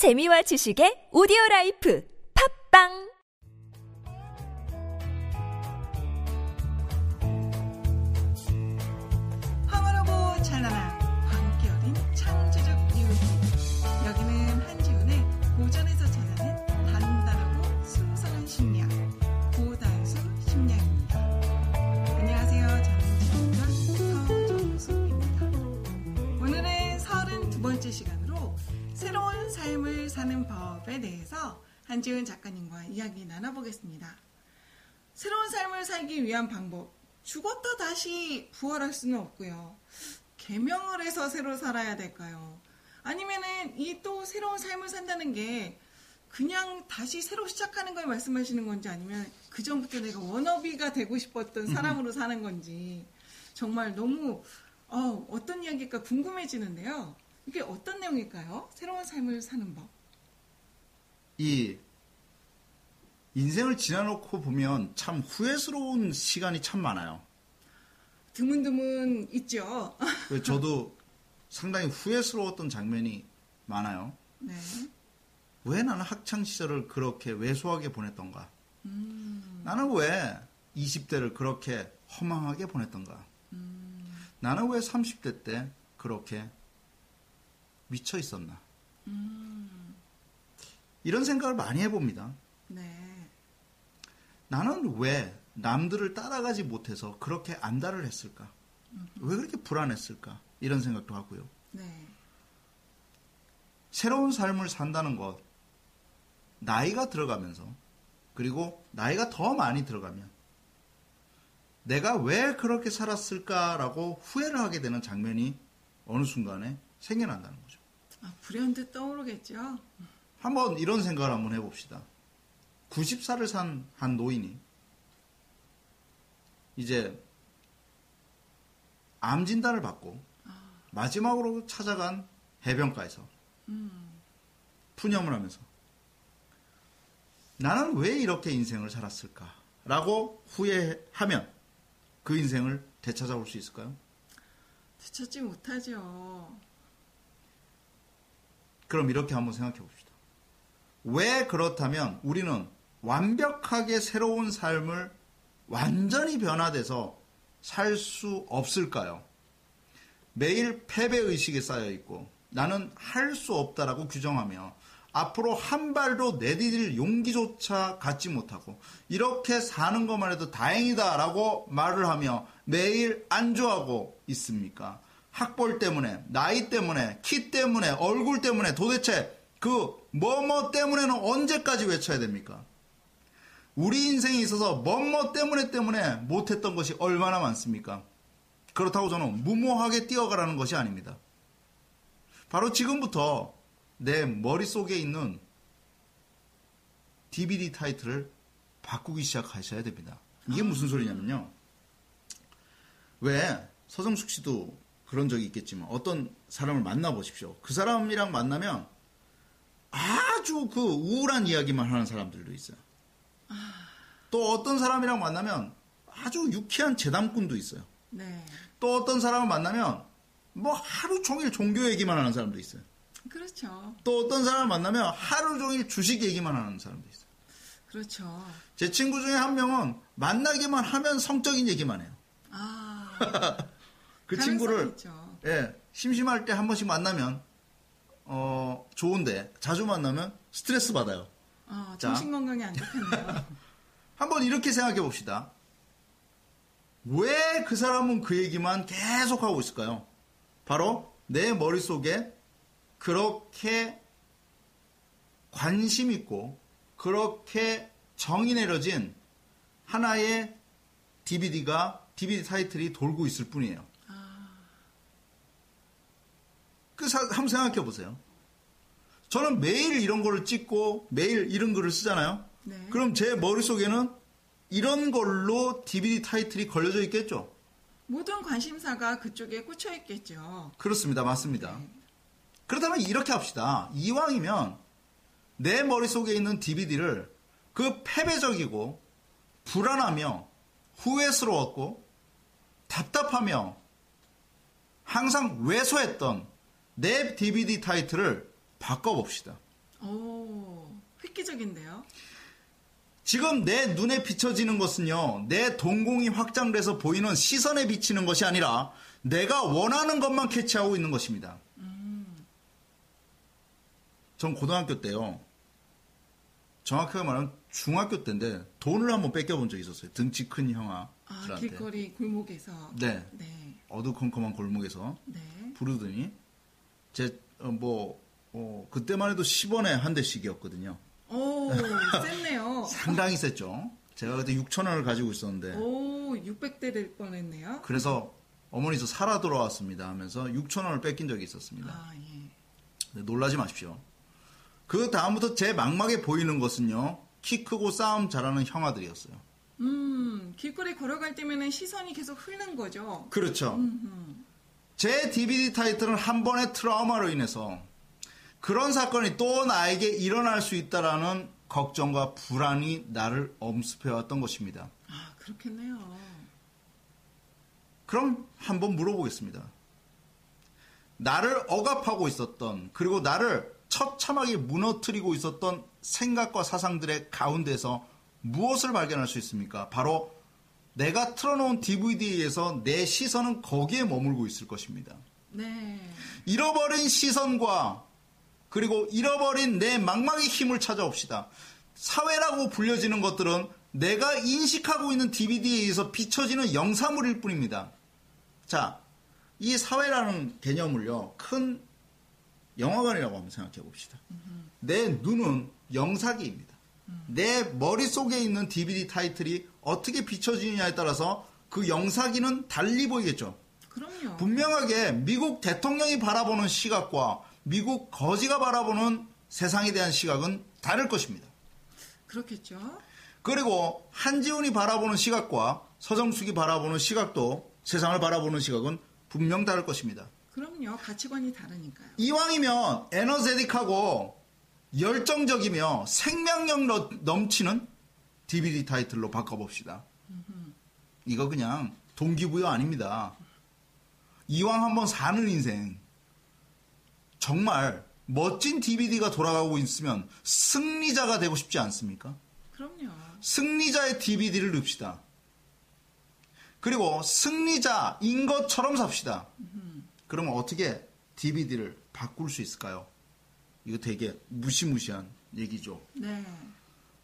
재미와 지식의 오디오 라이프. 팝빵 법에 대해서 한지훈 작가님과 이야기 나눠보겠습니다 새로운 삶을 살기 위한 방법. 죽었다 다시 부활할 수는 없고요. 개명을 해서 새로 살아야 될까요? 아니면은 이 또 새로운 삶을 산다는 게 그냥 다시 새로 시작하는 걸 말씀하시는 건지 아니면 그 전부터 내가 워너비가 되고 싶었던 사람으로 사는 건지 정말 너무 어, 어떤 이야기일까 궁금해지는데요. 이게 어떤 내용일까요? 새로운 삶을 사는 법. 이 인생을 지나놓고 보면 참 후회스러운 시간이 참 많아요. 드문드문 있죠. 그래서 저도 상당히 후회스러웠던 장면이 많아요. 네. 왜 나는 학창 시절을 그렇게 왜소하게 보냈던가? 음. 나는 왜 20대를 그렇게 허망하게 보냈던가? 음. 나는 왜 30대 때 그렇게 미쳐 있었나? 음. 이런 생각을 많이 해봅니다. 네. 나는 왜 남들을 따라가지 못해서 그렇게 안달을 했을까? 왜 그렇게 불안했을까? 이런 생각도 하고요. 네. 새로운 삶을 산다는 것, 나이가 들어가면서, 그리고 나이가 더 많이 들어가면, 내가 왜 그렇게 살았을까라고 후회를 하게 되는 장면이 어느 순간에 생겨난다는 거죠. 아, 불현듯 떠오르겠죠? 한번 이런 생각을 한번 해봅시다. 90살을 산 한 노인이 이제 암 진단을 받고 마지막으로 찾아간 해변가에서 푸념을 하면서 나는 왜 이렇게 인생을 살았을까라고 후회하면 그 인생을 되찾아올 수 있을까요? 되찾지 못하죠. 그럼 이렇게 한번 생각해 봅시다. 왜 그렇다면 우리는 완벽하게 새로운 삶을 완전히 변화돼서 살 수 없을까요? 매일 패배 의식에 쌓여 있고 나는 할 수 없다라고 규정하며 앞으로 한 발도 내디딜 용기조차 갖지 못하고 이렇게 사는 것만 해도 다행이다라고 말을 하며 매일 안주하고 있습니까? 학벌 때문에, 나이 때문에, 키 때문에, 얼굴 때문에 도대체 그 뭐뭐 때문에는 언제까지 외쳐야 됩니까? 우리 인생에 있어서 뭐뭐 때문에 때문에 못했던 것이 얼마나 많습니까? 그렇다고 저는 무모하게 뛰어가라는 것이 아닙니다. 바로 지금부터 내 머릿속에 있는 DVD 타이틀을 바꾸기 시작하셔야 됩니다. 이게 무슨 소리냐면요. 왜 서정숙 씨도 그런 적이 있겠지만 어떤 사람을 만나보십시오. 그 사람이랑 만나면 아주 그 우울한 이야기만 하는 사람들도 있어요. 또 어떤 사람이랑 만나면 아주 유쾌한 재담꾼도 있어요. 네. 또 어떤 사람을 만나면 뭐 하루 종일 종교 얘기만 하는 사람도 있어요. 그렇죠. 또 어떤 사람을 만나면 하루 종일 주식 얘기만 하는 사람도 있어요. 그렇죠. 제 친구 중에 한 명은 만나기만 하면 성적인 얘기만 해요. 아. 그 친구를 있죠. 예, 심심할 때 한 번씩 만나면 어, 좋은데 자주 만나면 스트레스 받아요. 아, 자. 정신 건강에 안 좋겠네요. 한번 이렇게 생각해 봅시다. 왜 그 사람은 그 얘기만 계속 하고 있을까요? 바로 내 머릿속에 그렇게 관심 있고 그렇게 정이 내려진 하나의 DVD가 DVD 타이틀이 돌고 있을 뿐이에요. 그 사- 한번 생각해 보세요. 저는 매일 이런 거를 찍고 매일 이런 글을 쓰잖아요. 네. 그럼 제 머릿속에는 이런 걸로 DVD 타이틀이 걸려져 있겠죠? 모든 관심사가 그쪽에 꽂혀 있겠죠. 그렇습니다. 맞습니다. 네. 그렇다면 이렇게 합시다. 이왕이면 내 머릿속에 있는 DVD를 그 패배적이고 불안하며 후회스러웠고 답답하며 항상 왜소했던 내 DVD 타이틀을 바꿔봅시다. 오, 획기적인데요. 지금 내 눈에 비춰지는 것은요, 내 동공이 확장돼서 보이는 시선에 비치는 것이 아니라 내가 원하는 것만 캐치하고 있는 것입니다. 전 고등학교 때요, 정확하게 말하면 중학교 때인데 돈을 한번 뺏겨본 적이 있었어요. 등치 큰 아, 형아들한테. 길거리 골목에서. 네. 네. 어두컴컴한 골목에서 네. 부르더니 제뭐 그때만 해도 10원에 한 대씩이었거든요. 오, 셌네요. 상당히 셌죠. 제가 그때 6천 원을 가지고 있었는데 오, 600대 될 뻔했네요. 그래서 어머니 저 살아 돌아왔습니다 하면서 6천 원을 뺏긴 적이 있었습니다. 아, 예. 네, 놀라지 마십시오. 그 다음부터 제 망막에 보이는 것은요. 키 크고 싸움 잘하는 형아들이었어요. 음, 길거리 걸어갈 때면은 시선이 계속 흐르는 거죠. 그렇죠. 제 DVD 타이틀은 한 번의 트라우마로 인해서 그런 사건이 또 나에게 일어날 수 있다라는 걱정과 불안이 나를 엄습해왔던 것입니다. 아, 그렇겠네요. 그럼 한번 물어보겠습니다. 나를 억압하고 있었던 그리고 나를 처참하게 무너뜨리고 있었던 생각과 사상들의 가운데서 무엇을 발견할 수 있습니까? 바로 내가 틀어놓은 DVD에서 내 시선은 거기에 머물고 있을 것입니다. 네. 잃어버린 시선과 그리고 잃어버린 내 망막의 힘을 찾아옵시다. 사회라고 불려지는 것들은 내가 인식하고 있는 DVD에 의해서 비춰지는 영사물일 뿐입니다. 자, 이 사회라는 개념을요, 큰 영화관이라고 한번 생각해 봅시다. 내 눈은 영사기입니다. 내 머릿속에 있는 DVD 타이틀이 어떻게 비춰지느냐에 따라서 그 영사기는 달리 보이겠죠. 그럼요. 분명하게 미국 대통령이 바라보는 시각과 미국 거지가 바라보는 세상에 대한 시각은 다를 것입니다. 그렇겠죠. 그리고 한지훈이 바라보는 시각과 서정숙이 바라보는 시각도 세상을 바라보는 시각은 분명 다를 것입니다. 그럼요. 가치관이 다르니까요. 이왕이면 에너제틱하고 열정적이며 생명력 너- 넘치는 DVD 타이틀로 바꿔봅시다. 이거 그냥 동기부여 아닙니다. 이왕 한번 사는 인생 정말 멋진 DVD가 돌아가고 있으면 승리자가 되고 싶지 않습니까? 그럼요. 승리자의 DVD를 넣읍시다. 그리고 승리자인 것처럼 삽시다. 그러면 어떻게 DVD를 바꿀 수 있을까요? 이거 되게 무시무시한 얘기죠. 네.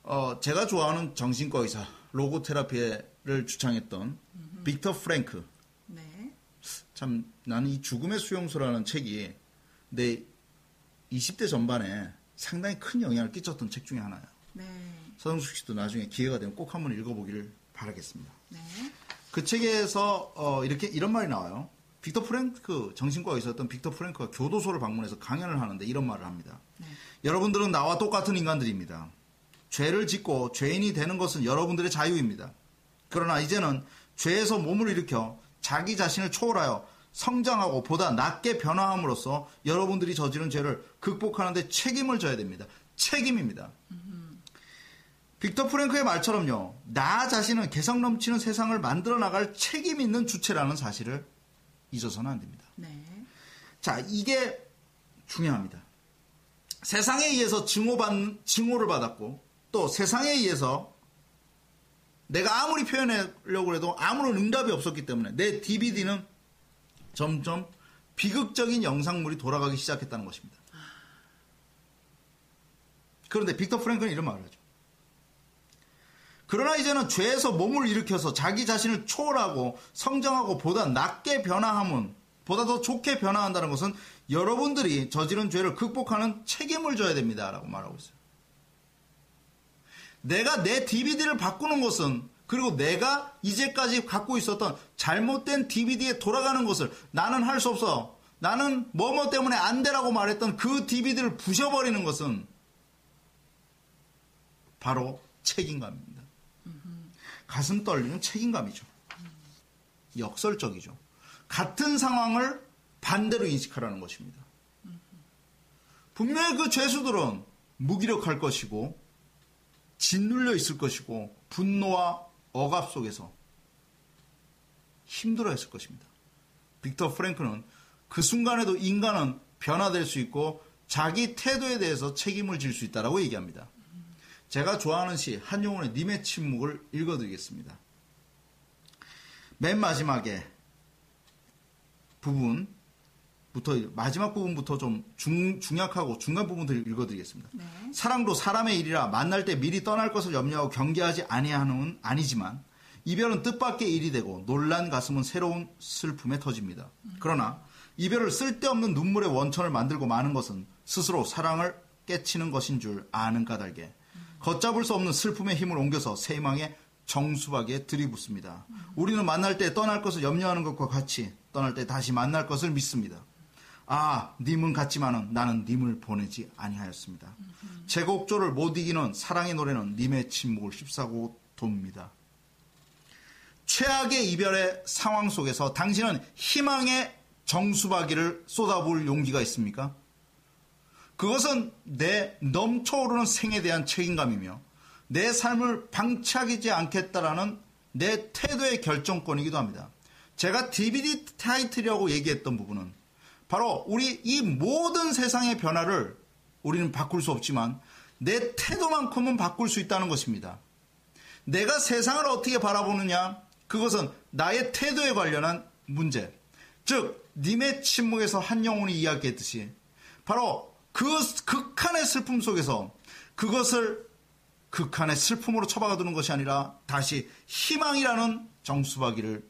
어, 제가 좋아하는 정신과 의사, 로고 테라피를 주창했던 빅터 프랭크. 네. 참, 나는 이 죽음의 수용소라는 책이 내 20대 전반에 상당히 큰 영향을 끼쳤던 책 중에 하나예요. 네. 서정숙 씨도 나중에 기회가 되면 꼭 한번 읽어보기를 바라겠습니다. 네. 그 책에서 어, 이렇게 이런 말이 나와요. 빅터 프랭크 정신과 의사였던 빅터 프랭크가 교도소를 방문해서 강연을 하는데 이런 말을 합니다. 네. 여러분들은 나와 똑같은 인간들입니다. 죄를 짓고 죄인이 되는 것은 여러분들의 자유입니다. 그러나 이제는 죄에서 몸을 일으켜 자기 자신을 초월하여 성장하고 보다 낮게 변화함으로써 여러분들이 저지른 죄를 극복하는데 책임을 져야 됩니다. 책임입니다. 빅터 프랭크의 말처럼요, 나 자신은 개성 넘치는 세상을 만들어 나갈 책임 있는 주체라는 사실을 잊어서는 안 됩니다. 네. 자, 이게 중요합니다. 세상에 의해서 증오받, 증오를 받았고, 또 세상에 의해서 내가 아무리 표현하려고 해도 아무런 응답이 없었기 때문에 내 DVD는 점점 비극적인 영상물이 돌아가기 시작했다는 것입니다. 그런데 빅터 프랭크는 이런 말을 하죠. 그러나 이제는 죄에서 몸을 일으켜서 자기 자신을 초월하고 성장하고 보다 낮게 변화함은 보다 더 좋게 변화한다는 것은 여러분들이 저지른 죄를 극복하는 책임을 져야 됩니다. 라고 말하고 있어요. 내가 내 DVD를 바꾸는 것은 그리고 내가 이제까지 갖고 있었던 잘못된 DVD에 돌아가는 것을 나는 할 수 없어. 나는 뭐뭐 때문에 안 되라고 말했던 그 DVD를 부셔버리는 것은 바로 책임감입니다. 가슴 떨리는 책임감이죠. 역설적이죠. 같은 상황을 반대로 인식하라는 것입니다. 분명히 그 죄수들은 무기력할 것이고 짓눌려 있을 것이고 분노와 억압 속에서 힘들어 했을 것입니다. 빅터 프랭크는 그 순간에도 인간은 변화될 수 있고 자기 태도에 대해서 책임을 질 수 있다라고 얘기합니다. 제가 좋아하는 시 한용운의 님의 침묵을 읽어드리겠습니다. 맨 마지막에 부분부터 마지막 부분부터 좀 중, 중약하고 중간 부분들 읽어드리겠습니다. 네. 사랑도 사람의 일이라 만날 때 미리 떠날 것을 염려하고 경계하지 아니하는 아니지만 이별은 뜻밖의 일이 되고 놀란 가슴은 새로운 슬픔에 터집니다. 그러나 이별을 쓸데없는 눈물의 원천을 만들고 마는 것은 스스로 사랑을 깨치는 것인 줄 아는 까닭에 걷잡을 수 없는 슬픔의 힘을 옮겨서 세망의 정수박에 들이붓습니다. 우리는 만날 때 떠날 것을 염려하는 것과 같이 떠날 때 다시 만날 것을 믿습니다. 아, 님은 같지만은 나는 님을 보내지 아니하였습니다. 제곡조를 못 이기는 사랑의 노래는 님의 침묵을 휩싸고 돕니다. 최악의 이별의 상황 속에서 당신은 희망의 정수박이를 쏟아부을 용기가 있습니까? 그것은 내 넘쳐오르는 생에 대한 책임감이며 내 삶을 방치하지 않겠다라는 내 태도의 결정권이기도 합니다. 제가 DVD 타이틀이라고 얘기했던 부분은 바로 우리 이 모든 세상의 변화를 우리는 바꿀 수 없지만 내 태도만큼은 바꿀 수 있다는 것입니다. 내가 세상을 어떻게 바라보느냐 그것은 나의 태도에 관련한 문제. 즉 님의 침묵에서 한 영혼이 이야기했듯이 바로 그 극한의 슬픔 속에서 그것을 극한의 슬픔으로 처박아두는 것이 아니라 다시 희망이라는 정수박이를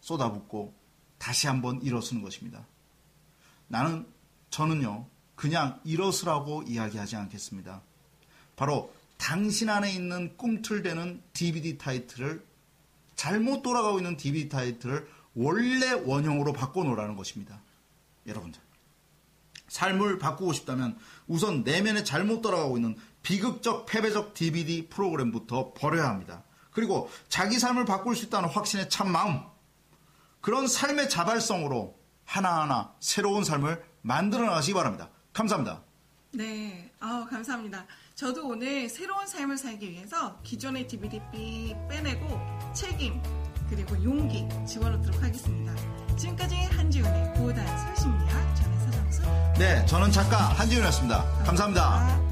쏟아붓고 다시 한번 일어서는 것입니다. 나는 저는요 그냥 일어서라고 이야기하지 않겠습니다. 바로 당신 안에 있는 꿈틀대는 DVD 타이틀을 잘못 돌아가고 있는 DVD 타이틀을 원래 원형으로 바꿔놓으라는 것입니다. 여러분들. 삶을 바꾸고 싶다면 우선 내면에 잘못 돌아가고 있는 비극적 패배적 DVD 프로그램부터 버려야 합니다. 그리고 자기 삶을 바꿀 수 있다는 확신의 참 마음. 그런 삶의 자발성으로 하나하나 새로운 삶을 만들어 나가시기 바랍니다. 감사합니다. 네, 아 감사합니다. 저도 오늘 새로운 삶을 살기 위해서 기존의 DVD 빼내고 책임 그리고 용기 집어넣도록 하겠습니다. 지금까지 한지훈의 고단술 심리학 저는 네, 저는 작가 한지훈이었습니다 감사합니다.